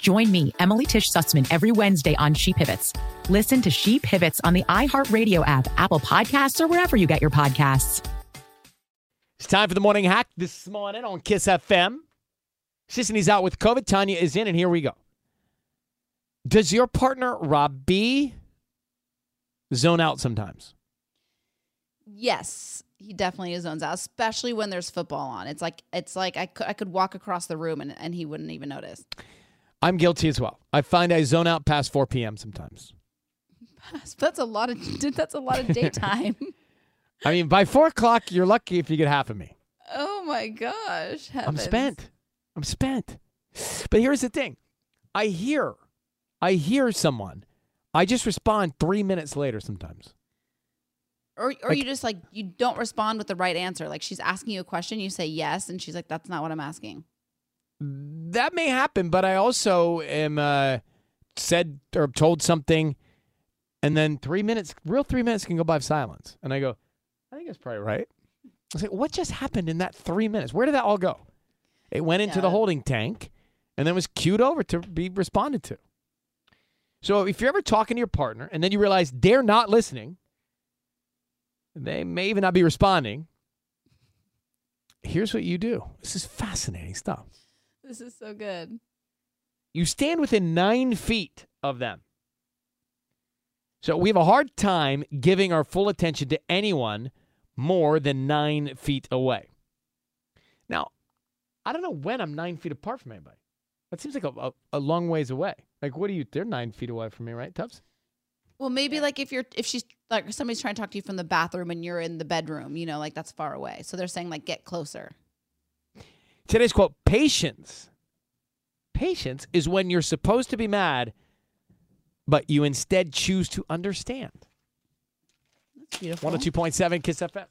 Join me, Emily Tish Sussman, every Wednesday on She Pivots. Listen to She Pivots on the iHeartRadio app, Apple Podcasts, or wherever you get your podcasts. It's time for the morning hack this morning on KIIS FM. Sisanie's out with COVID. Tanya is in, and here we go. Does your partner, Rob B, zone out sometimes? Yes, he definitely zones out, especially when there's football on. It's like it's like I could I could walk across the room and, and he wouldn't even notice. I'm guilty as well. I find I zone out past 4 p.m. sometimes. That's a lot of that's a lot of daytime. I mean, by 4 o'clock, you're lucky if you get half of me. oh my gosh, I'm spent. I'm spent. But here's the thing I hear, I hear someone. I just respond three minutes later sometimes. Or or Like- you just like you don't respond with the right answer. Like she's asking you a question, you say yes, and she's like, "That's not what I'm asking." That may happen, but I also am uh, said or told something, and then three minutes, real three minutes can go by of silence. And I go, I think that's probably right. I was like, what just happened in that three minutes? Where did that all go? It went into the holding tank and then was queued over to be responded to. So if you're ever talking to your partner and then you realize they're not listening, they may even not be responding, here's what you do. This is fascinating stuff. This is so good. You stand within nine feet of them. So we have a hard time giving our full attention to anyone more than nine feet away. Now, I don't know when I'm nine feet apart from anybody. That seems like a, a, a long ways away. Like, what are you? They're nine feet away from me, right, Tubbs? Well, maybe like if you're if she's like somebody's trying to talk to you from the bathroom and you're in the bedroom, you know, like that's far away. So they're saying like get closer. Today's quote patience. Patience is when you're supposed to be mad, but you instead choose to understand. That's beautiful. 102.7 KIIS FM.